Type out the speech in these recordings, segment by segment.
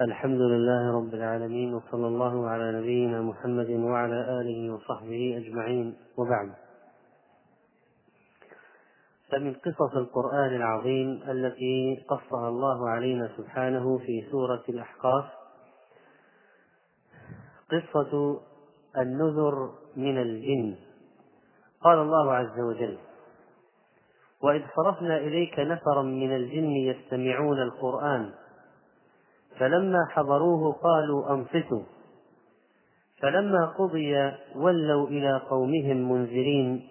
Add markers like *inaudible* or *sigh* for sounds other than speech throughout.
الحمد لله رب العالمين وصلى الله على نبينا محمد وعلى آله وصحبه أجمعين وبعد. فمن قصص القرآن العظيم التي قصها الله علينا سبحانه في سورة الأحقاف قصة النذر من الجن. قال الله عز وجل وإذ صرفنا إليك نفرا من الجن يستمعون القرآن فلما حضروه قالوا أنصتوا. فلما قضي ولوا إلى قومهم منذرين.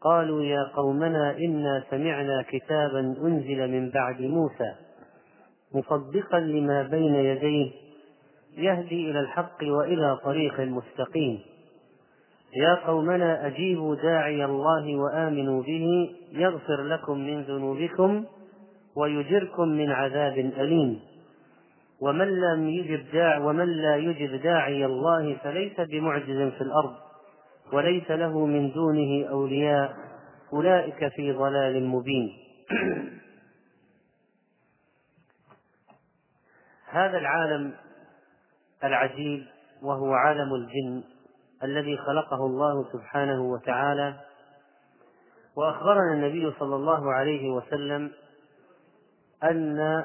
قالوا يا قومنا إنا سمعنا كتابا أنزل من بعد موسى مصدقا لما بين يديه يهدي إلى الحق وإلى طريق مستقيم. يا قومنا أجيبوا داعي الله وآمنوا به يغفر لكم من ذنوبكم ويجركم من عذاب أليم. ومن لم يجب داع ومن لا يجب داعي الله فليس بمعجز في الأرض وليس له من دونه أولياء أولئك في ضلال مبين. *clears throat* هذا العالم العجيب وهو عالم الجن الذي خلقه الله سبحانه وتعالى وأخبرنا النبي صلى الله عليه وسلم أن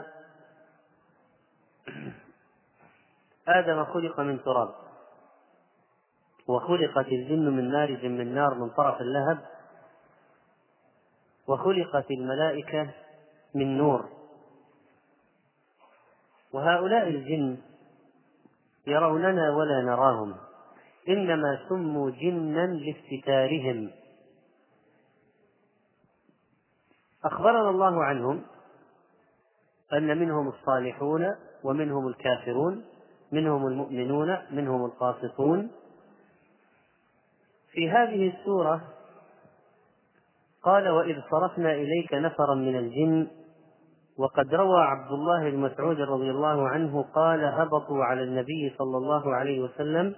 آدم خلق من تراب. وخلقت الجن من مارج من نار من طرف اللهب. وخلقت الملائكة من نور. وهؤلاء الجن يروننا ولا نراهم. إنما سموا جنا لاستتارهم أخبرنا الله عنهم أن منهم الصالحون ومنهم الكافرون. منهم المؤمنون منهم القاسطون. في هذه السورة قال وإذ صرفنا إليك نفرا من الجن وقد روى عبد الله بن مسعود رضي الله عنه قال هبطوا على النبي صلى الله عليه وسلم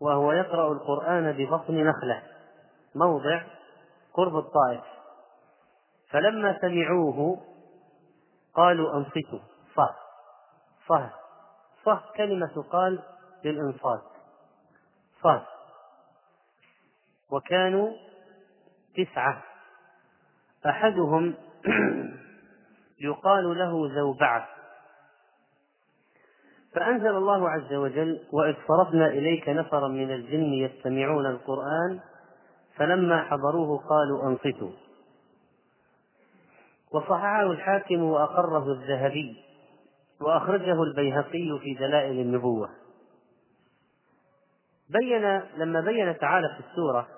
وهو يقرأ القرآن ببطن نخلة. موضع قرب الطائف. فلما سمعوه قالوا أنصتوا. صه صه صه كلمة تقال للإنصات. صه وكانوا تسعة. أحدهم *clears throat* يقال له زوبعة فأنزل الله عز وجل وإذ صرفنا إليك نفرا من الجن يستمعون القرآن فلما حضروه قالوا أنصتوا. وصححه الحاكم وأقره الذهبي. وأخرجه البيهقي في دلائل النبوة. بين لما بين تعالى في السورة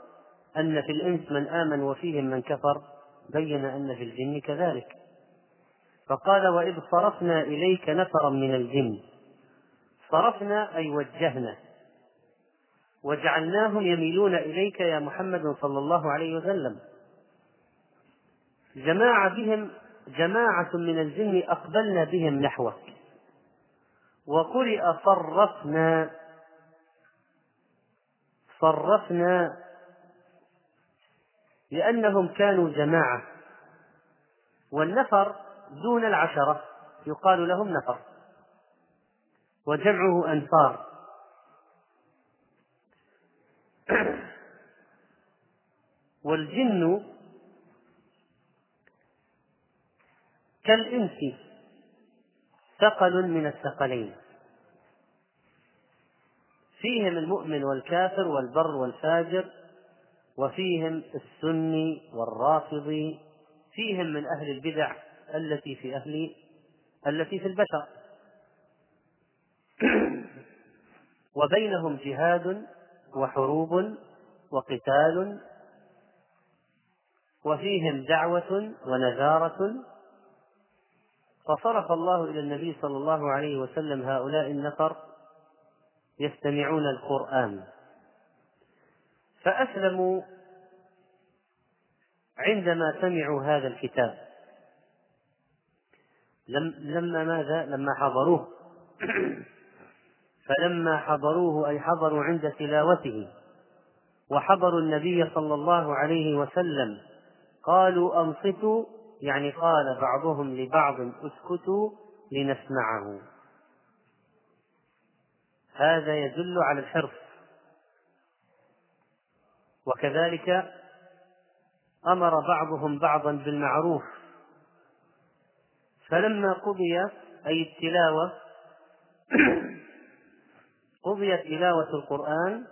أن في الإنس من آمن وفيهم من كفر بين أن في الجن كذلك. فقال وإذ صرفنا إليك نفرا من الجن. صرفنا أي وجهنا. وجعلناهم يميلون إليك يا محمد صلى الله عليه وسلم. جماعة بهم جماعة من الجن أقبلنا بهم نحوك. وقرئ صرفنا. صرفنا لأنهم كانوا جماعة. والنفر دون العشرة يقال لهم نفر. وجمعه أنفار. *clears throat* والجن كالإنس. ثقل من الثقلين. فيهم المؤمن والكافر والبر والفاجر وفيهم السني والرافضي فيهم من أهل البدع التي في أهل التي في البشر. *clears throat* وبينهم جهاد وحروب وقتال وفيهم دعوة ونذارة فصرف الله إلى النبي صلى الله عليه وسلم هؤلاء النفر يستمعون القرآن. فأسلموا عندما سمعوا هذا الكتاب. لما ماذا؟ لما حضروه. *clears throat* فلما حضروه أي حضروا عند تلاوته. وحضروا النبي صلى الله عليه وسلم. قالوا أنصتوا يعني قال بعضهم لبعض اسكتوا لنسمعه. هذا يدل على الحرص. وكذلك أمر بعضهم بعضا بالمعروف. فلما قضي أي التلاوة *coughs* قضيت تلاوة القرآن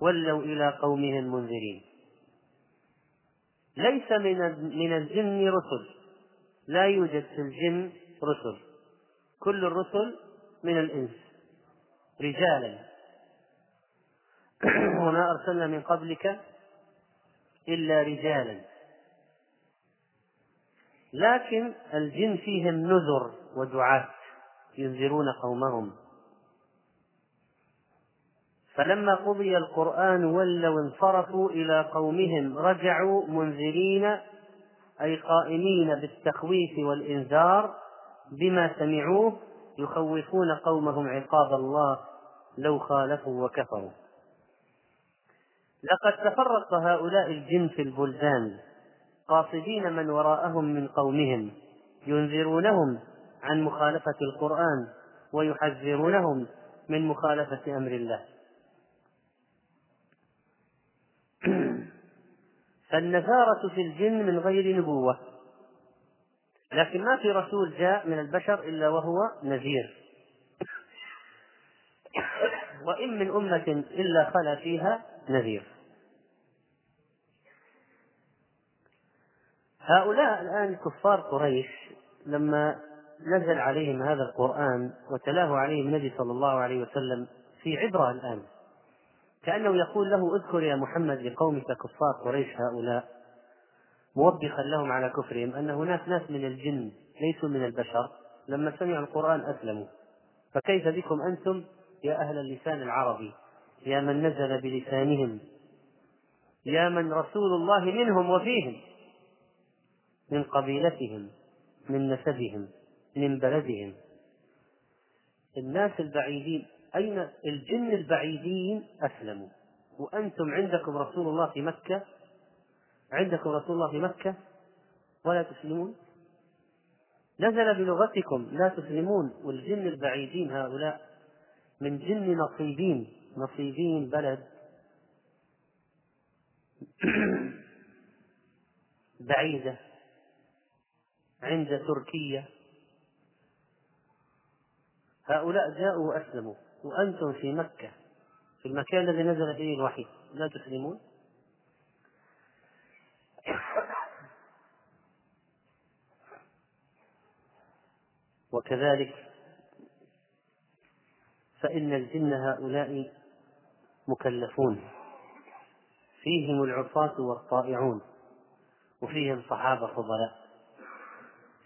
ولوا إلى قومهم منذرين. ليس من من الجن رسل. لا يوجد في الجن رسل. كل الرسل من الإنس. رجالا. *clears throat* وما أرسلنا من قبلك إلا رجالا. لكن الجن فيهم نذر ودعاة. ينذرون قومهم. فلما قضي القرآن ولوا انصرفوا إلى قومهم رجعوا منذرين أي قائمين بالتخويف والإنذار بما سمعوه يخوفون قومهم عقاب الله لو خالفوا وكفروا. لقد تفرق هؤلاء الجن في البلدان قاصدين من وراءهم من قومهم ينذرونهم عن مخالفة القرآن ويحذرونهم من مخالفة أمر الله. فالنذارة في الجن من غير نبوة. لكن ما في رسول جاء من البشر إلا وهو نذير. وإن من أمة إلا خلا فيها نذير. هؤلاء الآن كفار قريش لما نزل عليهم هذا القرآن وتلاه عليهم النبي صلى الله عليه وسلم في عبرة الآن. كأنه يقول له اذكر يا محمد لقومك كفار قريش هؤلاء موبخا لهم على كفرهم أن هناك ناس من الجن ليسوا من البشر لما سمعوا القرآن أسلموا. فكيف بكم أنتم يا أهل اللسان العربي؟ يا من نزل بلسانهم يا من رسول الله منهم وفيهم من قبيلتهم من نسبهم من بلدهم. الناس البعيدين أين الجن البعيدين أسلموا؟ وأنتم عندكم رسول الله في مكة؟ عندكم رسول الله في مكة؟ ولا تسلمون؟ نزل بلغتكم لا تسلمون والجن البعيدين هؤلاء من جن نصيبين نصيبين بلد. *clears throat* بعيدة. عند تركيا. هؤلاء جاءوا وأسلموا. وأنتم في مكة في المكان الذي نزل فيه الوحي لا تسلمون؟ وكذلك فإن الجن هؤلاء مكلفون فيهم العصاة والطائعون وفيهم صحابة فضلاء.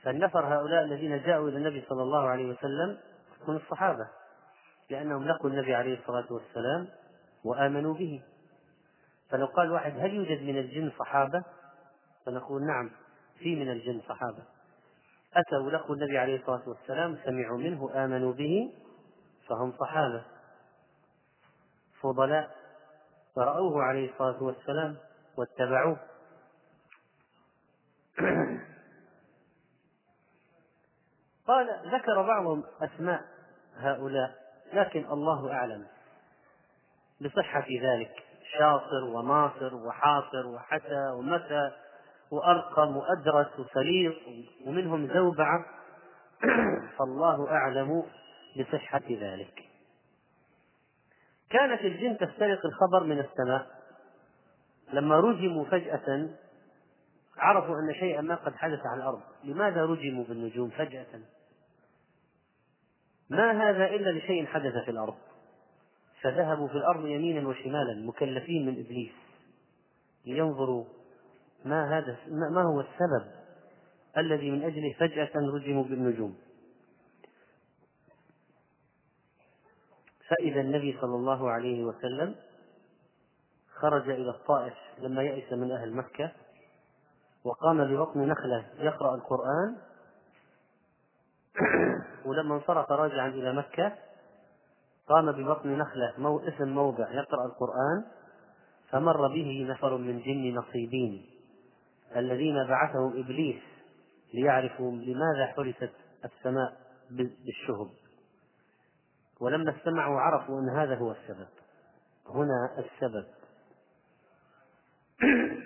فالنفر هؤلاء الذين جاءوا إلى النبي صلى الله عليه وسلم من الصحابة. لأنهم لقوا النبي عليه الصلاة والسلام وآمنوا به. فلو قال واحد هل يوجد من الجن صحابة؟ فنقول نعم في من الجن صحابة. أتوا لقوا النبي عليه الصلاة والسلام سمعوا منه آمنوا به فهم صحابة. فضلاء فرأوه عليه الصلاة والسلام واتبعوه. *clears throat* قال ذكر بعضهم أسماء هؤلاء. لكن الله أعلم. بصحة ذلك. شاطر وماصر وحاصر وحتى ومتى وأرقم وأدرس وسليط ومنهم زوبعة. *clears throat* فالله أعلم بصحة ذلك. كانت الجن تسترق الخبر من السماء. لما رجموا فجأة عرفوا أن شيئا ما قد حدث على الأرض. لماذا رجموا بالنجوم فجأة؟ ما هذا إلا لشيء حدث في الأرض. فذهبوا في الأرض يمينا وشمالا مكلفين من إبليس. لينظروا ما هذا ما هو السبب الذي من أجله فجأة رجموا بالنجوم. فإذا النبي صلى الله عليه وسلم خرج إلى الطائف لما يئس من أهل مكة وقام ببطن نخلة يقرأ القرآن. *clears throat* ولما انصرف راجعا إلى مكة قام ببطن نخلة مو اسم موضع يقرأ القرآن فمر به نفر من جن نصيبين الذين بعثهم إبليس ليعرفوا لماذا حرست السماء بالشهب. ولما استمعوا عرفوا أن هذا هو السبب. هنا السبب. *clears throat*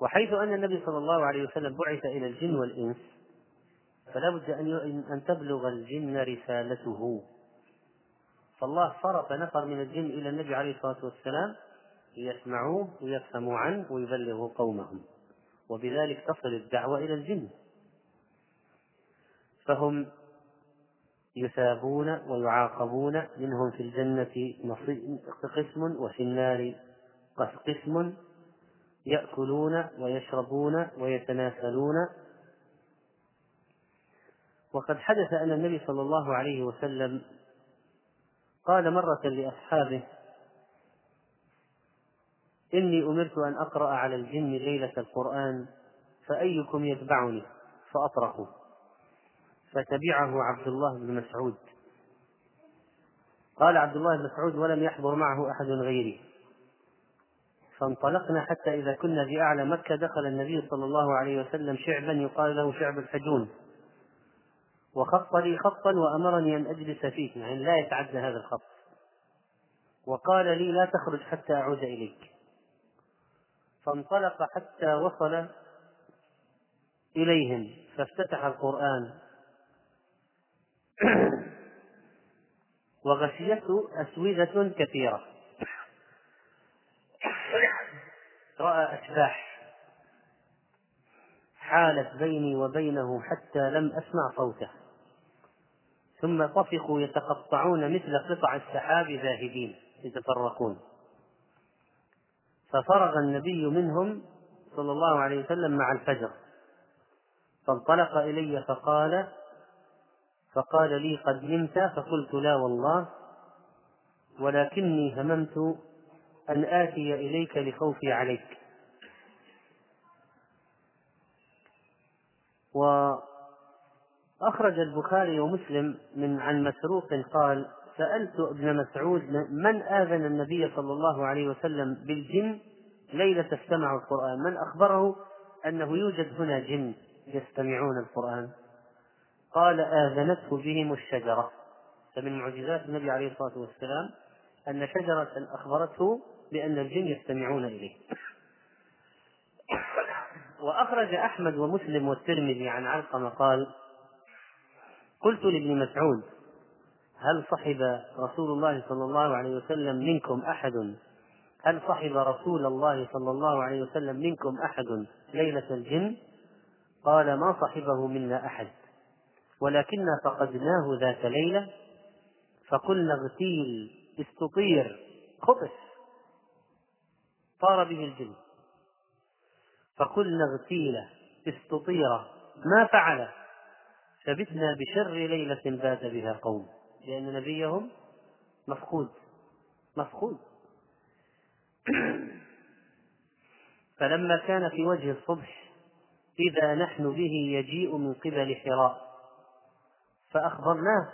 وحيث أن النبي صلى الله عليه وسلم بعث إلى الجن والإنس فلا بد أن أن تبلغ الجن رسالته. فالله صرف نفر من الجن إلى النبي عليه الصلاة والسلام ليسمعوه ويفهموا عنه ويبلغوا قومهم. وبذلك تصل الدعوة إلى الجن. فهم يثابون ويعاقبون منهم في الجنة قسم وفي النار قسم يأكلون ويشربون ويتناسلون. وقد حدث أن النبي صلى الله عليه وسلم قال مرة لأصحابه إني أمرت أن أقرأ على الجن ليلة القرآن فأيكم يتبعني؟ فأطرحوا فتبعه عبد الله بن مسعود. قال عبد الله بن مسعود ولم يحضر معه أحد غيري. فانطلقنا حتى إذا كنا في أعلى مكة دخل النبي صلى الله عليه وسلم شعبا يقال له شعب الحجون. وخط لي خطا وأمرني أن أجلس فيه يعني لا يتعدى هذا الخط. وقال لي لا تخرج حتى أعود إليك. فانطلق حتى وصل إليهم. فافتتح القرآن. *clears throat* وغشيته أسودة كثيرة. *clears throat* رأى أشباح. حالت بيني وبينه حتى لم أسمع صوته. ثم طفقوا يتقطعون مثل قطع السحاب ذاهبين يتفرقون. ففرغ النبي منهم صلى الله عليه وسلم مع الفجر. فانطلق إلي فقال فقال لي قد نمت فقلت لا والله ولكني هممت أن آتي إليك لخوفي عليك. وأخرج البخاري ومسلم من عن مسروق قال سألت ابن مسعود من آذن النبي صلى الله عليه وسلم بالجن؟ ليلة استمعوا القرآن. من أخبره أنه يوجد هنا جن يستمعون القرآن. قال آذنته بهم الشجرة. فمن معجزات النبي عليه الصلاة والسلام أن شجرة أخبرته بأن الجن يستمعون إليه. وأخرج أحمد ومسلم والترمذي عن علقمة قال قلت لابن مسعود هل صحب رسول الله صلى الله عليه وسلم منكم أحد؟ هل صحب رسول الله صلى الله عليه وسلم منكم أحد ليلة الجن؟ قال ما صحبه منا أحد ولكنا فقدناه ذات ليلة فقلنا اغتيل استطير خطف. طار به الجن فقلنا اغتيل استطير ما فعل فبتنا بشر ليلة بات بها قوم. لأن نبيهم مفقود. مفقود. *clears throat* فلما كان في وجه الصبح إذا نحن به يجيء من قبل حراء. فأخبرناه.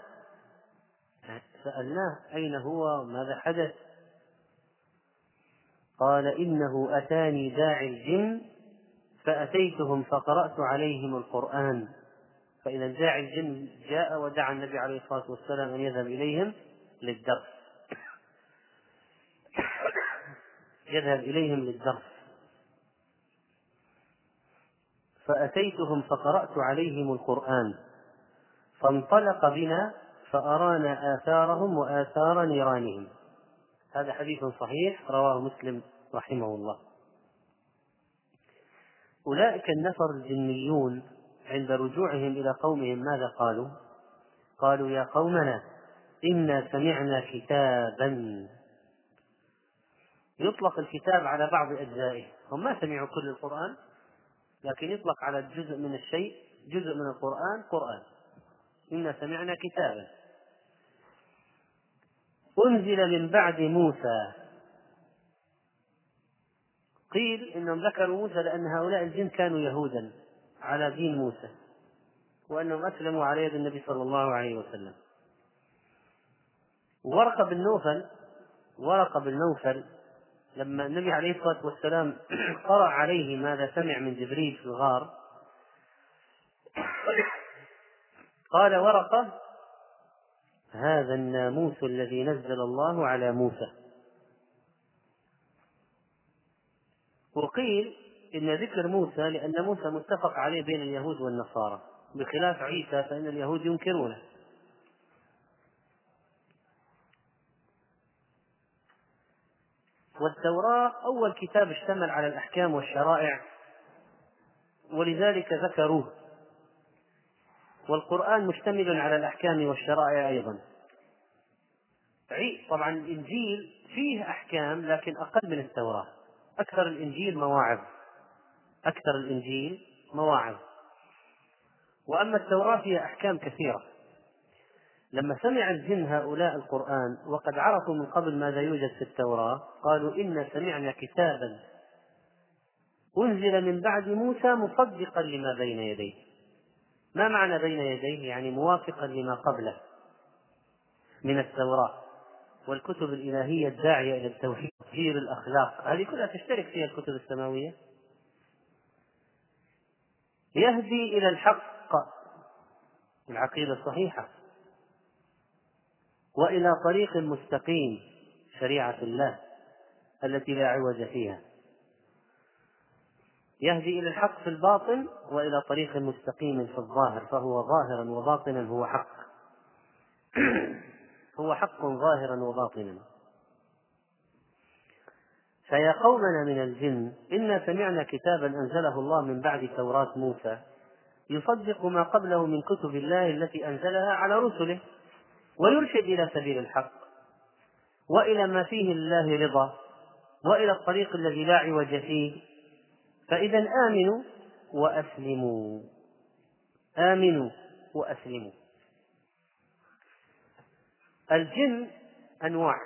سألناه أين هو؟ ماذا حدث؟ قال إنه أتاني داعي الجن فأتيتهم فقرأت عليهم القرآن. فإذا داعي الجن جاء ودعا النبي عليه الصلاة والسلام أن يذهب إليهم للدرس. يذهب إليهم للدرس. فأتيتهم فقرأت عليهم القرآن. فانطلق بنا فأرانا آثارهم وآثار نيرانهم. هذا حديث صحيح رواه مسلم رحمه الله. أولئك النفر الجنيون عند رجوعهم إلى قومهم ماذا قالوا؟ قالوا يا قومنا إنا سمعنا كتابا. يطلق الكتاب على بعض أجزائه هم ما سمعوا كل القرآن لكن يطلق على جزء من الشيء جزء من القرآن قرآن. إنا سمعنا كتابا. أنزل من بعد موسى. قيل إنهم ذكروا موسى لأن هؤلاء الجن كانوا يهودا. على دين موسى وأنهم أسلموا على يد النبي صلى الله عليه وسلم. ورقة بن نوفل ورقة بن نوفل لما النبي عليه الصلاة والسلام *clears throat* قرأ عليه ماذا سمع من جبريل في الغار قال ورقة هذا الناموس الذي نزل الله على موسى. وقيل إن ذكر موسى لأن موسى متفق عليه بين اليهود والنصارى. بخلاف عيسى فإن اليهود ينكرونه. والتوراة أول كتاب اشتمل على الأحكام والشرائع ولذلك ذكروه. والقرآن مشتمل على الأحكام والشرائع أيضا. طبعا الإنجيل فيه أحكام لكن أقل من التوراة. أكثر الإنجيل مواعظ. أكثر الإنجيل مواعظ. وأما التوراة فيها أحكام كثيرة. لما سمع الجن هؤلاء القرآن وقد عرفوا من قبل ماذا يوجد في التوراة قالوا إنا سمعنا كتابا أنزل من بعد موسى مصدقا لما بين يديه. ما معنى بين يديه؟ يعني موافقا لما قبله من التوراة والكتب الإلهية الداعية إلى التوحيد تغيير الأخلاق. هذه كلها تشترك فيها الكتب السماوية؟ يهدي إلى الحق. العقيدة الصحيحة وإلى طريق مستقيم شريعة الله التي لا عوج فيها. يهدي إلى الحق في الباطن وإلى طريق مستقيم في الظاهر فهو ظاهرا وباطنا هو حق. *clears throat* هو حق ظاهرا وباطنا. فيا قومنا من الجن إنا سمعنا كتابا أنزله الله من بعد توراة موسى يصدق ما قبله من كتب الله التي أنزلها على رسله ويرشد إلى سبيل الحق وإلى ما فيه لله رضا وإلى الطريق الذي لا عوج فيه. فإذا آمنوا وأسلموا. آمنوا وأسلموا. الجن أنواع.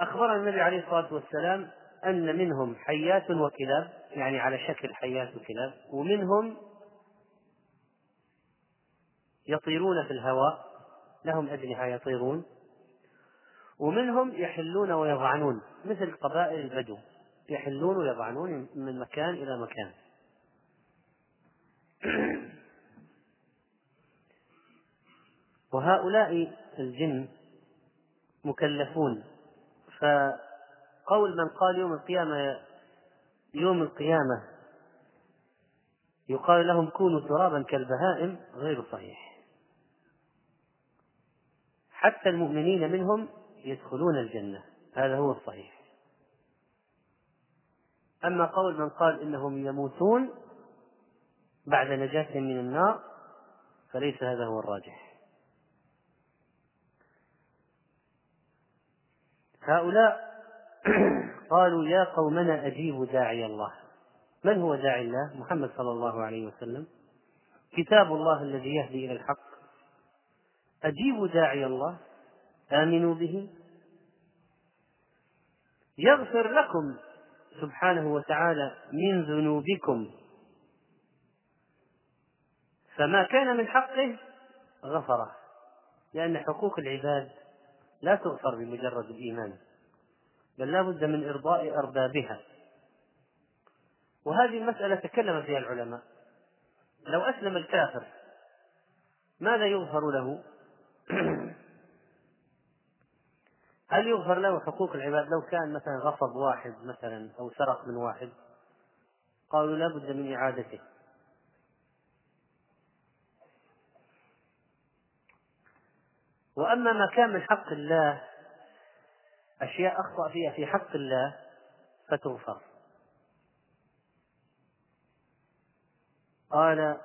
أخبرنا النبي عليه الصلاة والسلام أن منهم حيات وكلاب يعني على شكل حيات وكلاب ومنهم يطيرون في الهواء لهم أجنحة يطيرون ومنهم يحلون ويضعنون مثل قبائل البدو يحلون ويضعنون من مكان إلى مكان. وهؤلاء الجن مكلفون فقول من قال يوم القيامة يوم القيامة يقال لهم كونوا ترابا كالبهائم غير صحيح. حتى المؤمنين منهم يدخلون الجنة هذا هو الصحيح. أما قول من قال إنهم يموتون بعد نجاتهم من النار فليس هذا هو الراجح. هؤلاء *coughs* قالوا يا قومنا أجيبوا داعي الله. من هو داعي الله؟ محمد صلى الله عليه وسلم. كتاب الله الذي يهدي إلى الحق. أجيبوا داعي الله. آمنوا به. يغفر لكم سبحانه وتعالى من ذنوبكم. فما كان من حقه غفره. لأن حقوق العباد لا تغفر بمجرد الإيمان. بل لا بد من إرضاء أربابها. وهذه المسألة تكلم فيها العلماء. لو أسلم الكافر ماذا يغفر له؟ *clears throat* هل يغفر له حقوق العباد؟ لو كان مثلا غصب واحد مثلا أو سرق من واحد قالوا لا بد من إعادته. وأما ما كان من حق الله أشياء أخطأ فيها في حق الله فتغفر. قال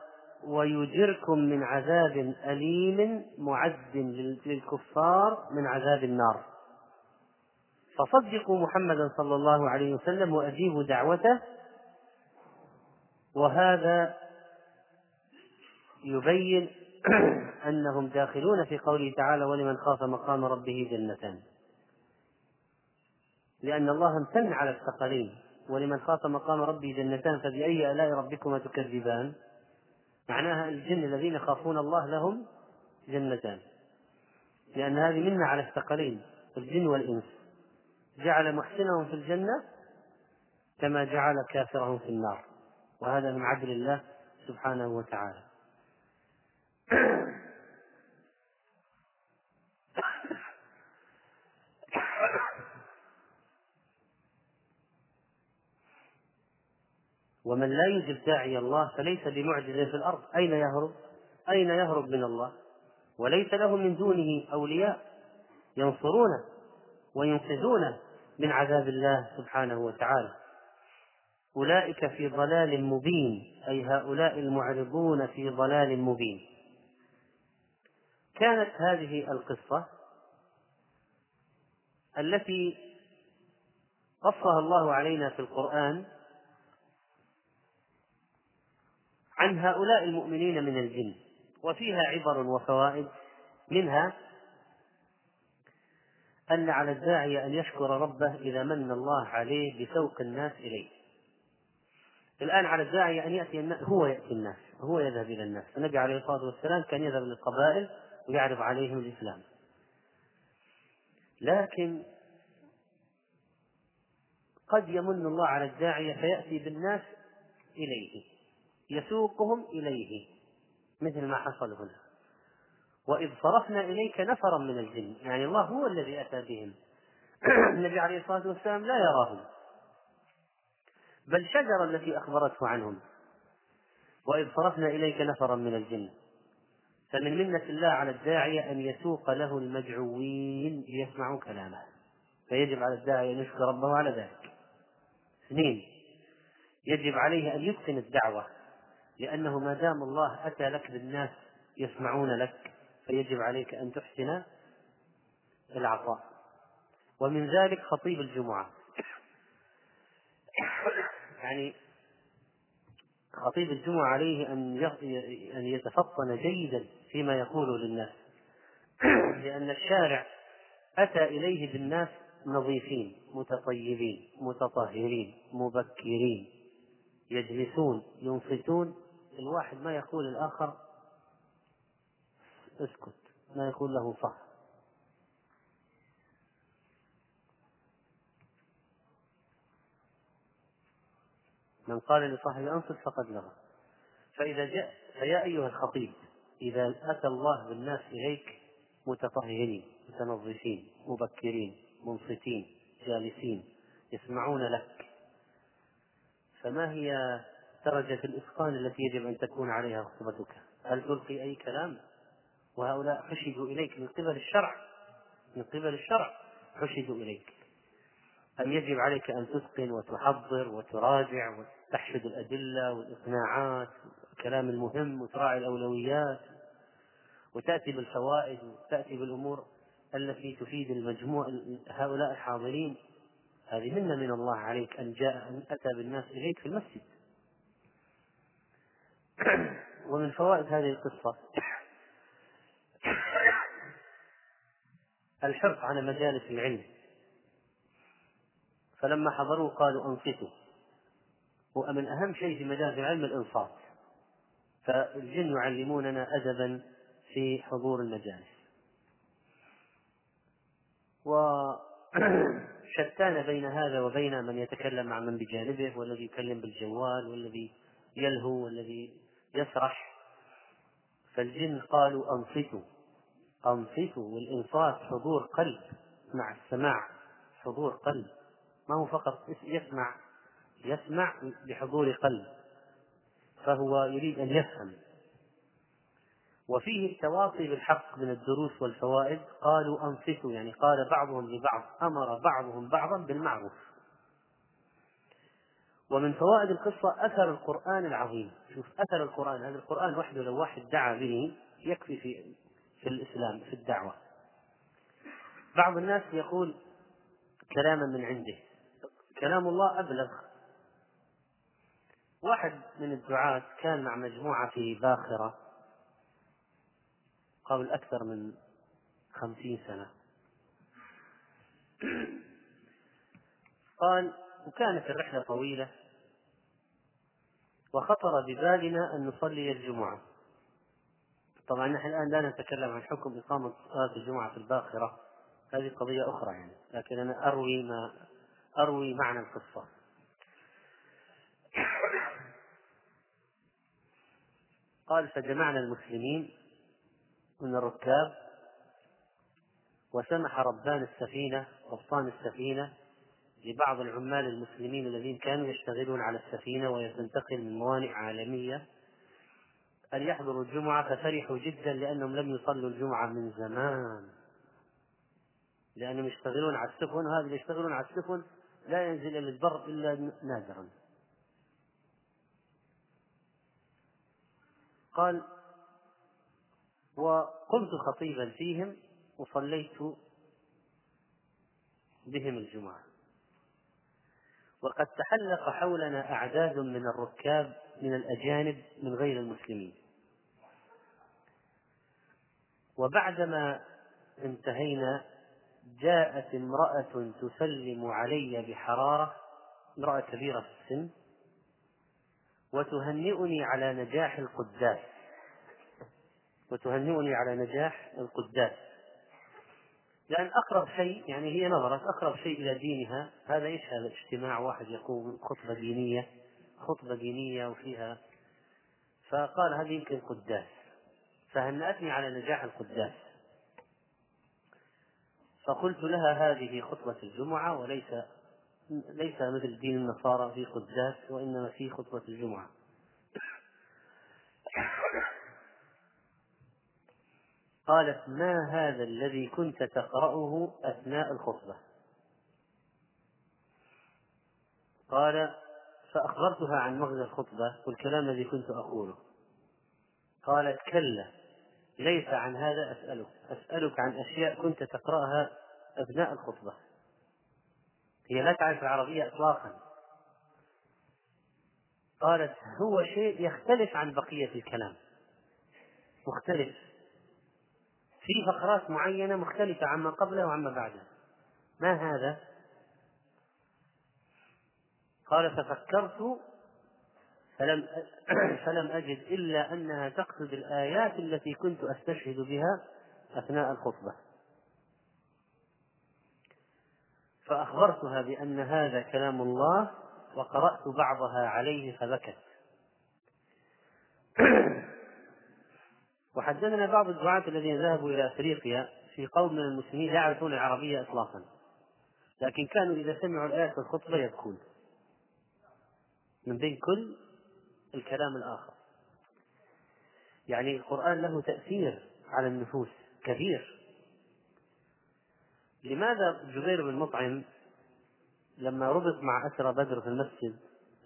ويجركم من عذاب أليم معد للكفار من عذاب النار. فصدقوا محمدا صلى الله عليه وسلم وأجيبوا دعوته وهذا يبين *clears throat* أنهم داخلون في قوله تعالى ولمن خاف مقام ربه جنتان. لأن الله امتن على الثقلين ولمن خاف مقام ربه جنتان فبأي آلاء ربكما تكذبان؟ معناها الجن الذين يخافون الله لهم جنتان. لأن هذه منا على الثقلين الجن والإنس. جعل محسنهم في الجنة كما جعل كافرهم في النار. وهذا من عدل الله سبحانه وتعالى. *clears throat* ومن لا يجب داعي الله فليس بمعجز في الأرض أين يهرب؟ أين يهرب من الله؟ وليس له من دونه أولياء ينصرونه وينقذونه من عذاب الله سبحانه وتعالى أولئك في ضلال مبين أي هؤلاء المعرضون في ضلال مبين كانت هذه القصة التي قصها الله علينا في القرآن عن هؤلاء المؤمنين من الجن وفيها عبر وفوائد منها أن على الداعية أن يشكر ربه إذا من الله عليه بسوق الناس إليه. الآن على الداعية أن يأتي الناس هو يأتي الناس هو يذهب إلى الناس. النبي عليه الصلاة والسلام كان يذهب للقبائل ويعرض عليهم الإسلام. لكن قد يمن الله على الداعية فيأتي بالناس إليه. يسوقهم إليه مثل ما حصل هنا. وإذ صرفنا إليك نفرا من الجن يعني الله هو الذي أتى بهم. *clears throat* النبي عليه الصلاة والسلام لا يراهم. بل شجرة التي أخبرته عنهم. وإذ صرفنا إليك نفرا من الجن. فمن منة الله على الداعية أن يسوق له المدعوين ليسمعوا كلامه. فيجب على الداعية أن يشكر ربه على ذلك. اثنين يجب عليه أن يتقن الدعوة. لأنه ما دام الله أتى لك بالناس يسمعون لك فيجب عليك أن تحسن العطاء. ومن ذلك خطيب الجمعة. يعني خطيب الجمعة عليه أن أن يتفطن جيدا فيما يقول للناس. لأن الشارع أتى إليه بالناس نظيفين متطيبين متطهرين مبكرين يجلسون ينصتون الواحد ما يقول الآخر اسكت ما يقول له صح من قال لصاحب أنصت فقد لغى فإذا جاء فيا أيها الخطيب إذا أتى الله بالناس إليك متطهرين متنظفين مبكرين منصتين جالسين يسمعون لك فما هي درجة الإتقان التي يجب أن تكون عليها خطبتك هل تلقي أي كلام؟ وهؤلاء حشدوا إليك من قبل الشرع. من قبل الشرع حشدوا إليك. أم يجب عليك أن تتقن وتحضر وتراجع وتحشد الأدلة والإقناعات الكلام المهم وتراعي الأولويات وتأتي بالفوائد وتأتي بالأمور التي تفيد المجموع هؤلاء الحاضرين. هذه منة من الله عليك أن جاء أن أتى بالناس إليك في المسجد. ومن فوائد هذه القصة الحرص على مجالس العلم. فلما حضروا قالوا أنصتوا. ومن أهم شيء في مجالس العلم الإنصات. فالجن يعلموننا أدبا في حضور المجالس. وشتان بين هذا وبين من يتكلم مع من بجانبه والذي يكلم بالجوال والذي يلهو والذي يسرح فالجن قالوا أنصتوا. أنصتوا والإنصات حضور قلب مع السماع. حضور قلب. ما هو فقط يسمع. يسمع بحضور قلب. فهو يريد أن يفهم. وفيه التواصي بالحق من الدروس والفوائد. قالوا أنصتوا يعني قال بعضهم لبعض أمر بعضهم بعضا بالمعروف. ومن فوائد القصة أثر القرآن العظيم. شوف أثر القرآن. هذا القرآن وحده لو واحد دعا به يكفي في في الإسلام في الدعوة. بعض الناس يقول كلاما من عنده. كلام الله أبلغ. واحد من الدعاة كان مع مجموعة في باخرة قبل أكثر من خمسين سنة. قال وكانت الرحلة طويلة. وخطر ببالنا أن نصلي الجمعة. طبعا نحن الآن لا نتكلم عن حكم إقامة صلاة الجمعة في الباخرة. هذه قضية أخرى يعني لكن أنا أروي ما أروي معنى القصة. قال فجمعنا المسلمين من الركاب وسمح ربان السفينة قبطان السفينة لبعض العمال المسلمين الذين كانوا يشتغلون على السفينة وهي تنتقل من موانئ عالمية أن يحضروا الجمعة ففرحوا جدا لأنهم لم يصلوا الجمعة من زمان. لأنهم يشتغلون على السفن وهذا اللي يشتغلون على السفن لا ينزل إلى البر إلا نادرا. قال وقمت خطيبا فيهم وصليت بهم الجمعة. وقد تحلق حولنا أعداد من الركاب من الأجانب من غير المسلمين. وبعدما انتهينا جاءت امرأة تسلم علي بحرارة امرأة كبيرة في السن وتهنئني على نجاح القداس. وتهنئني على نجاح القداس. لأن أقرب شيء يعني هي نظرت أقرب شيء إلى دينها هذا إيش؟ هذا اجتماع واحد يقوم خطبة دينية خطبة دينية وفيها فقال هذه يمكن قداس فهنأتني على نجاح القداس؟ فقلت لها هذه خطبة الجمعة وليس ليس مثل دين النصارى في قداس وإنما في خطبة الجمعة. قالت ما هذا الذي كنت تقرأه أثناء الخطبة؟ قال فأخبرتها عن مغزى الخطبة والكلام الذي كنت أقوله. قالت كلا ليس عن هذا أسألك أسألك عن أشياء كنت تقرأها أثناء الخطبة. هي لا تعرف العربية إطلاقا. قالت هو شيء يختلف عن بقية الكلام. مختلف. في فقرات معينة مختلفة عما قبله وعما بعده. ما هذا؟ قال ففكرت فلم *clears throat* فلم أجد إلا أنها تقصد الآيات التي كنت أستشهد بها أثناء الخطبة. فأخبرتها بأن هذا كلام الله وقرأت بعضها عليه فبكت. *clears throat* وحدثنا بعض الدعاة الذين ذهبوا إلى أفريقيا في قوم من المسلمين لا يعرفون العربية إطلاقا. لكن كانوا إذا سمعوا الآية في الخطبة يبكون. من بين كل الكلام الآخر. يعني القرآن له تأثير على النفوس كبير. لماذا جبير بن مطعم لما ربط مع أسرى بدر في المسجد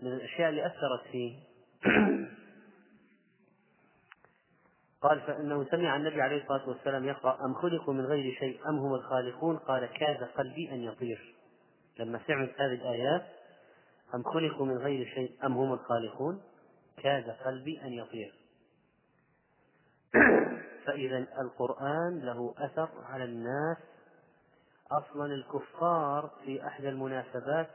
من الأشياء اللي أثرت فيه قال فإنه سمع النبي عليه الصلاة والسلام يقرأ أم خلقوا من غير شيء أم هم الخالقون؟ قال كاد قلبي أن يطير. لما سمعت هذه الآيات أم خلقوا من غير شيء أم هم الخالقون؟ كاد قلبي أن يطير. *clears throat* فإذا القرآن له أثر على الناس. أصلا الكفار في أحدى المناسبات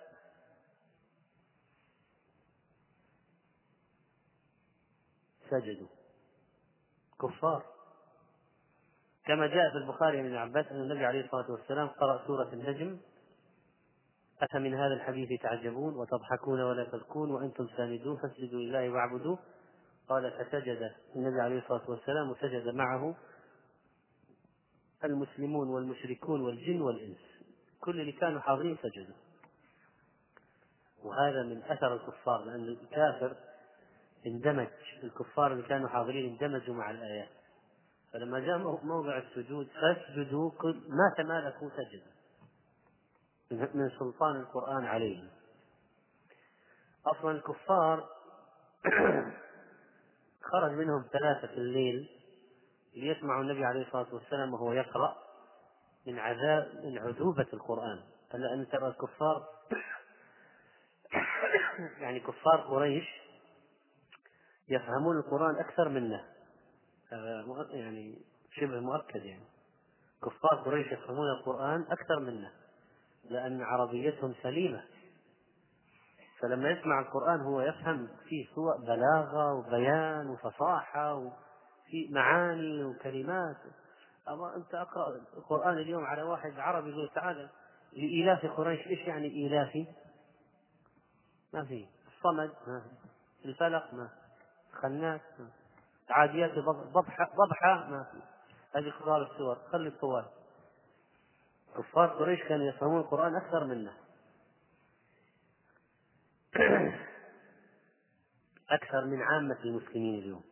سجدوا. كفار كما جاء في البخاري من عباس أن النبي عليه الصلاة والسلام قرأ سورة النجم. أفمن هذا الحديث تعجبون وتضحكون ولا تبكون وأنتم سامدون فاسجدوا لله واعبدوه؟ قال فسجد. النبي عليه الصلاة والسلام وسجد معه المسلمون والمشركون والجن والإنس. كل اللي كانوا حاضرين سجدوا. وهذا من أثر الكفار لأن الكافر اندمج الكفار اللي كانوا حاضرين اندمجوا مع الآيات فلما جاء موضع السجود فاسجدوا ما تمالكوا سجدوا من سلطان القرآن عليهم. أصلا الكفار *coughs* خرج منهم ثلاثة في الليل ليسمعوا النبي عليه الصلاة والسلام وهو يقرأ من عذاب من عذوبة القرآن. ألا أن ترى الكفار *coughs* يعني كفار قريش يفهمون القرآن أكثر منا. هذا يعني شبه مؤكد يعني. كفار قريش يفهمون القرآن أكثر منا لأن عربيتهم سليمة. فلما يسمع القرآن هو يفهم فيه سوء بلاغة وبيان وفصاحة وفي معاني وكلمات. أما أنت أقرأ القرآن اليوم على واحد عربي يقول تعالى لإيلاف قريش إيش يعني إيلافي؟ ما في. الصمد ما في. الفلق ما في. خناس عاديات ضبحة ضبحة ما في. هذه كبار السور خلي الطوال كفار قريش كانوا يفهمون القرآن أكثر منا. *clears throat* أكثر من عامة المسلمين اليوم.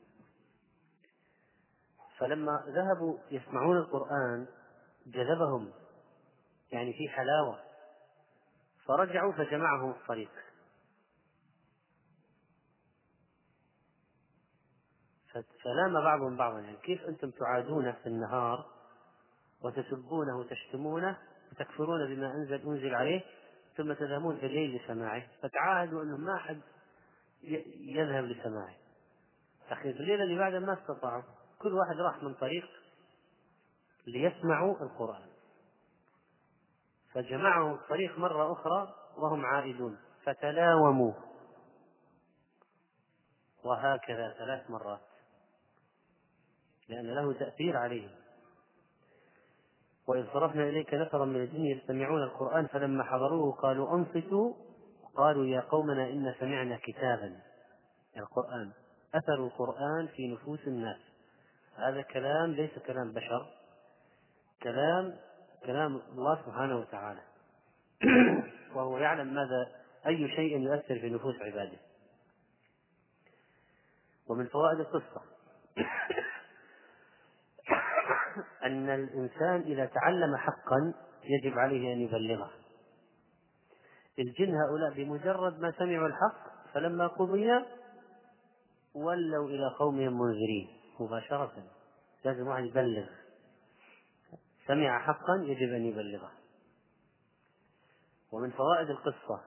فلما ذهبوا يسمعون القرآن جذبهم. يعني في حلاوة. فرجعوا فجمعهم الطريق. فلام بعضهم بعضا. يعني كيف أنتم تعادونه في النهار وتسبونه وتشتمونه وتكفرون بما أنزل أنزل عليه ثم تذهبون في الليل لسماعه؟ فتعاهدوا أنه ما أحد يذهب لسماعه. أخي في الليلة اللي بعدها ما استطاعوا كل واحد راح من طريق ليسمعوا القرآن. فجمعهم الطريق مرة أخرى وهم عائدون. فتلاوموا. وهكذا ثلاث مرات. لأن له تأثير عليهم. وإذ صرفنا إليك نفرا من الجن يستمعون القرآن فلما حضروه قالوا أنصتوا؟ قالوا يا قومنا إن سمعنا كتابا. القرآن أثر القرآن في نفوس الناس. هذا كلام ليس كلام بشر كلام كلام الله سبحانه وتعالى. *clears throat* وهو يعلم ماذا أي شيء يؤثر في نفوس عباده. ومن فوائد القصة. *clears throat* أن الإنسان إذا تعلم حقا يجب عليه أن يبلغه. الجن هؤلاء بمجرد ما سمعوا الحق فلما قضي ولوا إلى قومهم منذرين مباشرة. لازم واحد يبلغ. سمع حقا يجب أن يبلغه. ومن فوائد القصة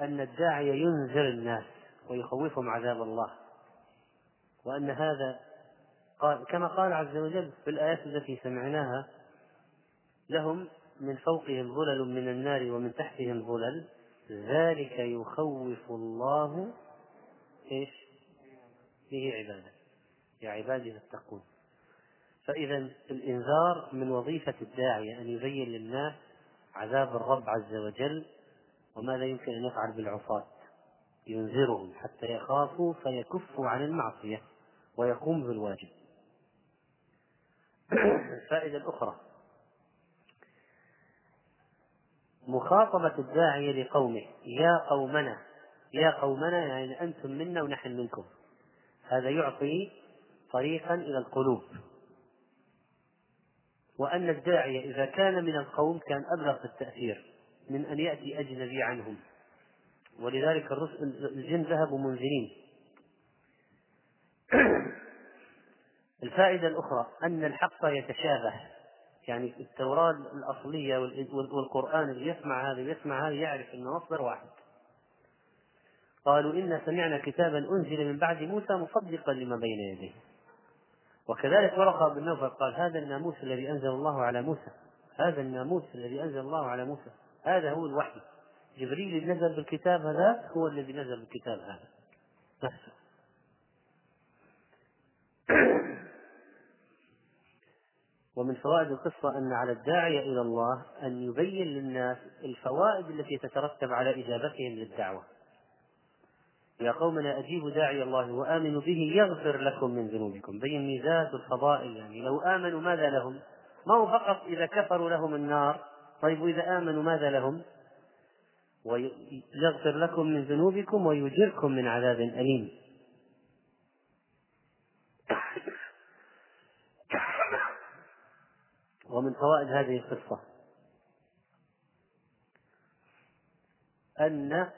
أن الداعية ينذر الناس ويخوفهم عذاب الله. وأن هذا قال كما قال عز وجل في الآيات التي سمعناها لهم من فوقهم ظلل من النار ومن تحتهم ظلل ذلك يخوف الله إيش؟ به عباده. يا عبادي فاتقون فإذا الإنذار من وظيفة الداعية أن يبين للناس عذاب الرب عز وجل وماذا يمكن أن يفعل بالعصاة؟ ينذرهم حتى يخافوا فيكفوا عن المعصية ويقوم بالواجب. الفائدة الأخرى. مخاطبة الداعية لقومه. يا قومنا. يا قومنا يعني أنتم منا ونحن منكم. هذا يعطي طريقا إلى القلوب. وأن الداعية إذا كان من القوم كان أبلغ في التأثير من أن يأتي أجنبي عنهم. ولذلك الجن ذهبوا منذرين. الفائدة الأخرى أن الحق يتشابه. يعني التوراة الأصلية والقرآن اللي يسمع هذا ويسمع هذا يعرف أنه مصدر واحد. قالوا إنا سمعنا كتابا أنزل من بعد موسى مصدقا لما بين يديه. وكذلك ورقة بن نوفل قال هذا الناموس الذي أنزل الله على موسى. هذا الناموس الذي أنزل الله على موسى. هذا هو الوحي. جبريل اللي نزل بالكتاب هذا هو الذي نزل بالكتاب هذا. نفسه ومن فوائد القصة أن على الداعية إلى الله أن يبين للناس الفوائد التي تترتب على إجابتهم للدعوة. يا قومنا أجيبوا داعي الله وآمنوا به يغفر لكم من ذنوبكم. بين ميزات الفضائل يعني لو آمنوا ماذا لهم؟ ما هو فقط إذا كفروا لهم النار؟ طيب وإذا آمنوا ماذا لهم؟ ويغفر لكم من ذنوبكم ويجركم من عذاب أليم. ومن فوائد هذه القصة أن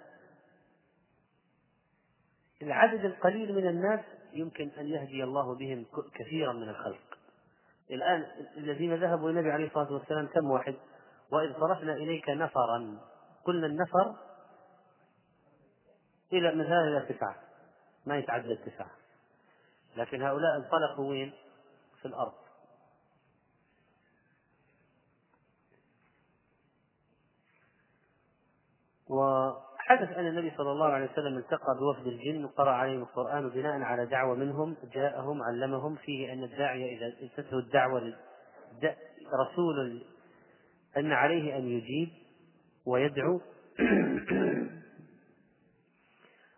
العدد القليل من الناس يمكن أن يهدي الله بهم كثيرا من الخلق. الآن الذين ذهبوا إلى النبي عليه الصلاة والسلام كم واحد؟ وإذ صرفنا إليك نفرا. قلنا النفر إلى من إلى تسعة. ما يتعدى التسعة. لكن هؤلاء انطلقوا وين؟ في الأرض. وحدث أن النبي صلى الله عليه وسلم التقى بوفد الجن وقرأ عليهم القرآن وبناء على دعوة منهم جاءهم علمهم فيه أن الداعية إذا أتته الدعوة رسول أن عليه أن يجيب ويدعو. *clears throat*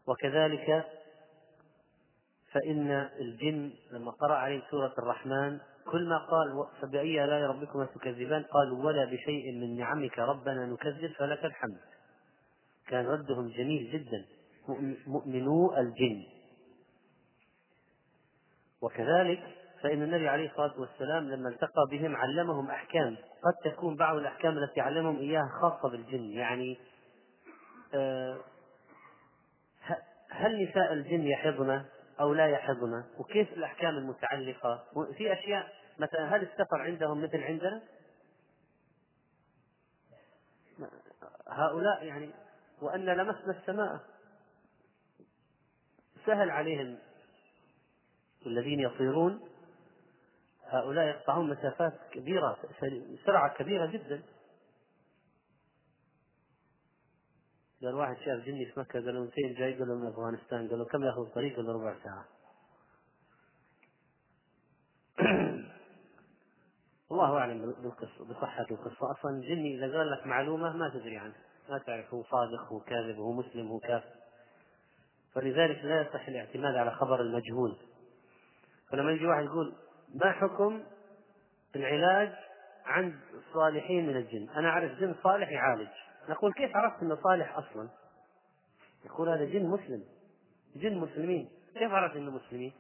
وكذلك فإن الجن لما قرأ عليه سورة الرحمن كل ما قال فبأي آلاء ربكما تكذبان؟ قالوا ولا بشيء من نعمك ربنا نكذب فلك الحمد. كان ردهم جميل جدا. مؤمنو الجن. وكذلك فإن النبي عليه الصلاة والسلام لما التقى بهم علمهم أحكام. قد تكون بعض الأحكام التي علمهم إياها خاصة بالجن. يعني آه، هل نساء الجن يحضن أو لا يحضن وكيف الأحكام المتعلقة؟ في أشياء مثلا هل السفر عندهم مثل عندنا؟ هؤلاء يعني وأن لمسنا السماء. سهل عليهم الذين يطيرون. هؤلاء يقطعون مسافات كبيرة سرعة كبيرة جدا. قال واحد شاف جني في مكة قال له فين جاي؟ قال من أفغانستان. قال له كم يأخذ الطريق؟ قال ربع ساعة. *coughs* الله أعلم بالقصة بصحة القصة. أصلا الجني إذا قال لك معلومة ما تدري عنه ما تعرف هو صادق هو كاذب هو مسلم هو كافر. فلذلك لا يصح الاعتماد على خبر المجهول. فلما يجي واحد يقول ما حكم العلاج عند الصالحين من الجن؟ أنا أعرف جن صالح يعالج. نقول كيف عرفت أنه صالح أصلا؟ يقول هذا جن مسلم. جن مسلمين. كيف عرفت أنه مسلمين؟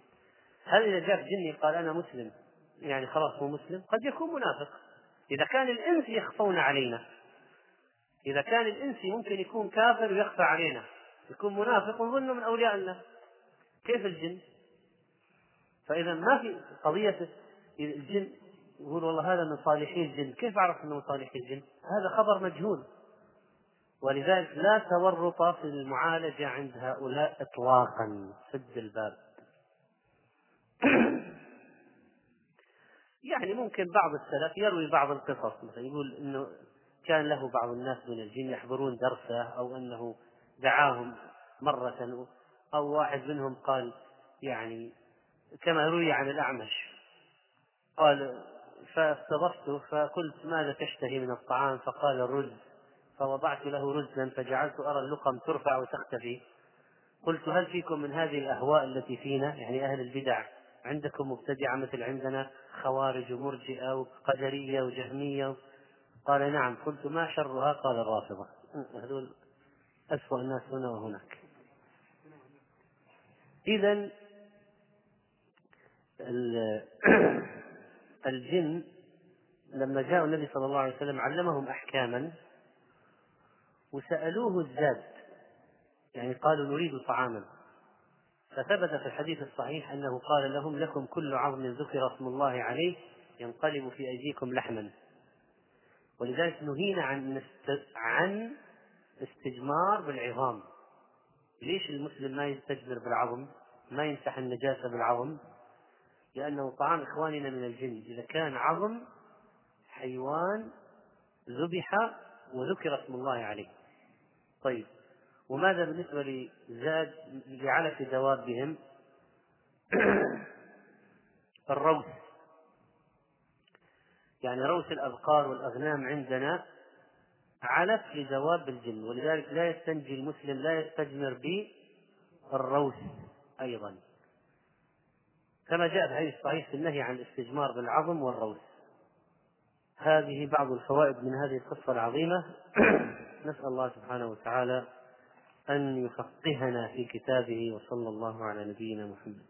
هل إذا جاء جني قال أنا مسلم. يعني خلاص هو مسلم. قد يكون منافق. إذا كان الإنس يخفون علينا. إذا كان الإنسي ممكن يكون كافر ويخفى علينا يكون منافق ونظنه من أولياء الله كيف الجن؟ فإذا ما في قضية الجن يقول والله هذا من صالحي الجن. كيف أعرف أنه من صالحي الجن؟ هذا خبر مجهول. ولذلك لا تورط في المعالجة عند هؤلاء إطلاقا. سد الباب. *coughs* يعني ممكن بعض السلف يروي بعض القصص مثلا يقول إنه كان له بعض الناس من الجن يحضرون درسه أو أنه دعاهم مرة أو واحد منهم قال يعني كما روي عن الأعمش قال فاستضفته فقلت ماذا تشتهي من الطعام؟ فقال الرز. فوضعت له رزا فجعلت أرى اللقم ترفع وتختفي. قلت هل فيكم من هذه الأهواء التي فينا؟ يعني أهل البدع عندكم مبتدعة مثل عندنا خوارج ومرجئة وقدرية وجهمية قال نعم قلت ما شرها؟ قال الرافضة. هذول أسوأ الناس هنا وهناك. اذا *coughs* الجن لما جاء النبي صلى الله عليه وسلم علمهم أحكاما وسألوه الزاد يعني قالوا نريد طعاما. فثبت في الحديث الصحيح أنه قال لهم لكم كل عظم ذكر اسم الله عليه ينقلب في أيديكم لحما. ولذلك نهينا عن عن استجمار بالعظام. ليش المسلم ما يستجمر بالعظم؟ ما يمسح النجاسة بالعظم؟ لأنه طعام إخواننا من الجن. إذا كان عظم حيوان ذبح وذكر اسم الله عليه. طيب وماذا بالنسبة لزاد لعلف دوابهم؟ *clears throat* الروث يعني روث الأبقار والأغنام عندنا علف لدواب الجن ولذلك لا يستنجي المسلم لا يستجمر بالروث أيضا. كما جاء في الحديث الصحيح في النهي عن الاستجمار بالعظم والروث هذه بعض الفوائد من هذه القصة العظيمة. *coughs* نسأل الله سبحانه وتعالى أن يفقهنا في كتابه وصلى الله على نبينا محمد.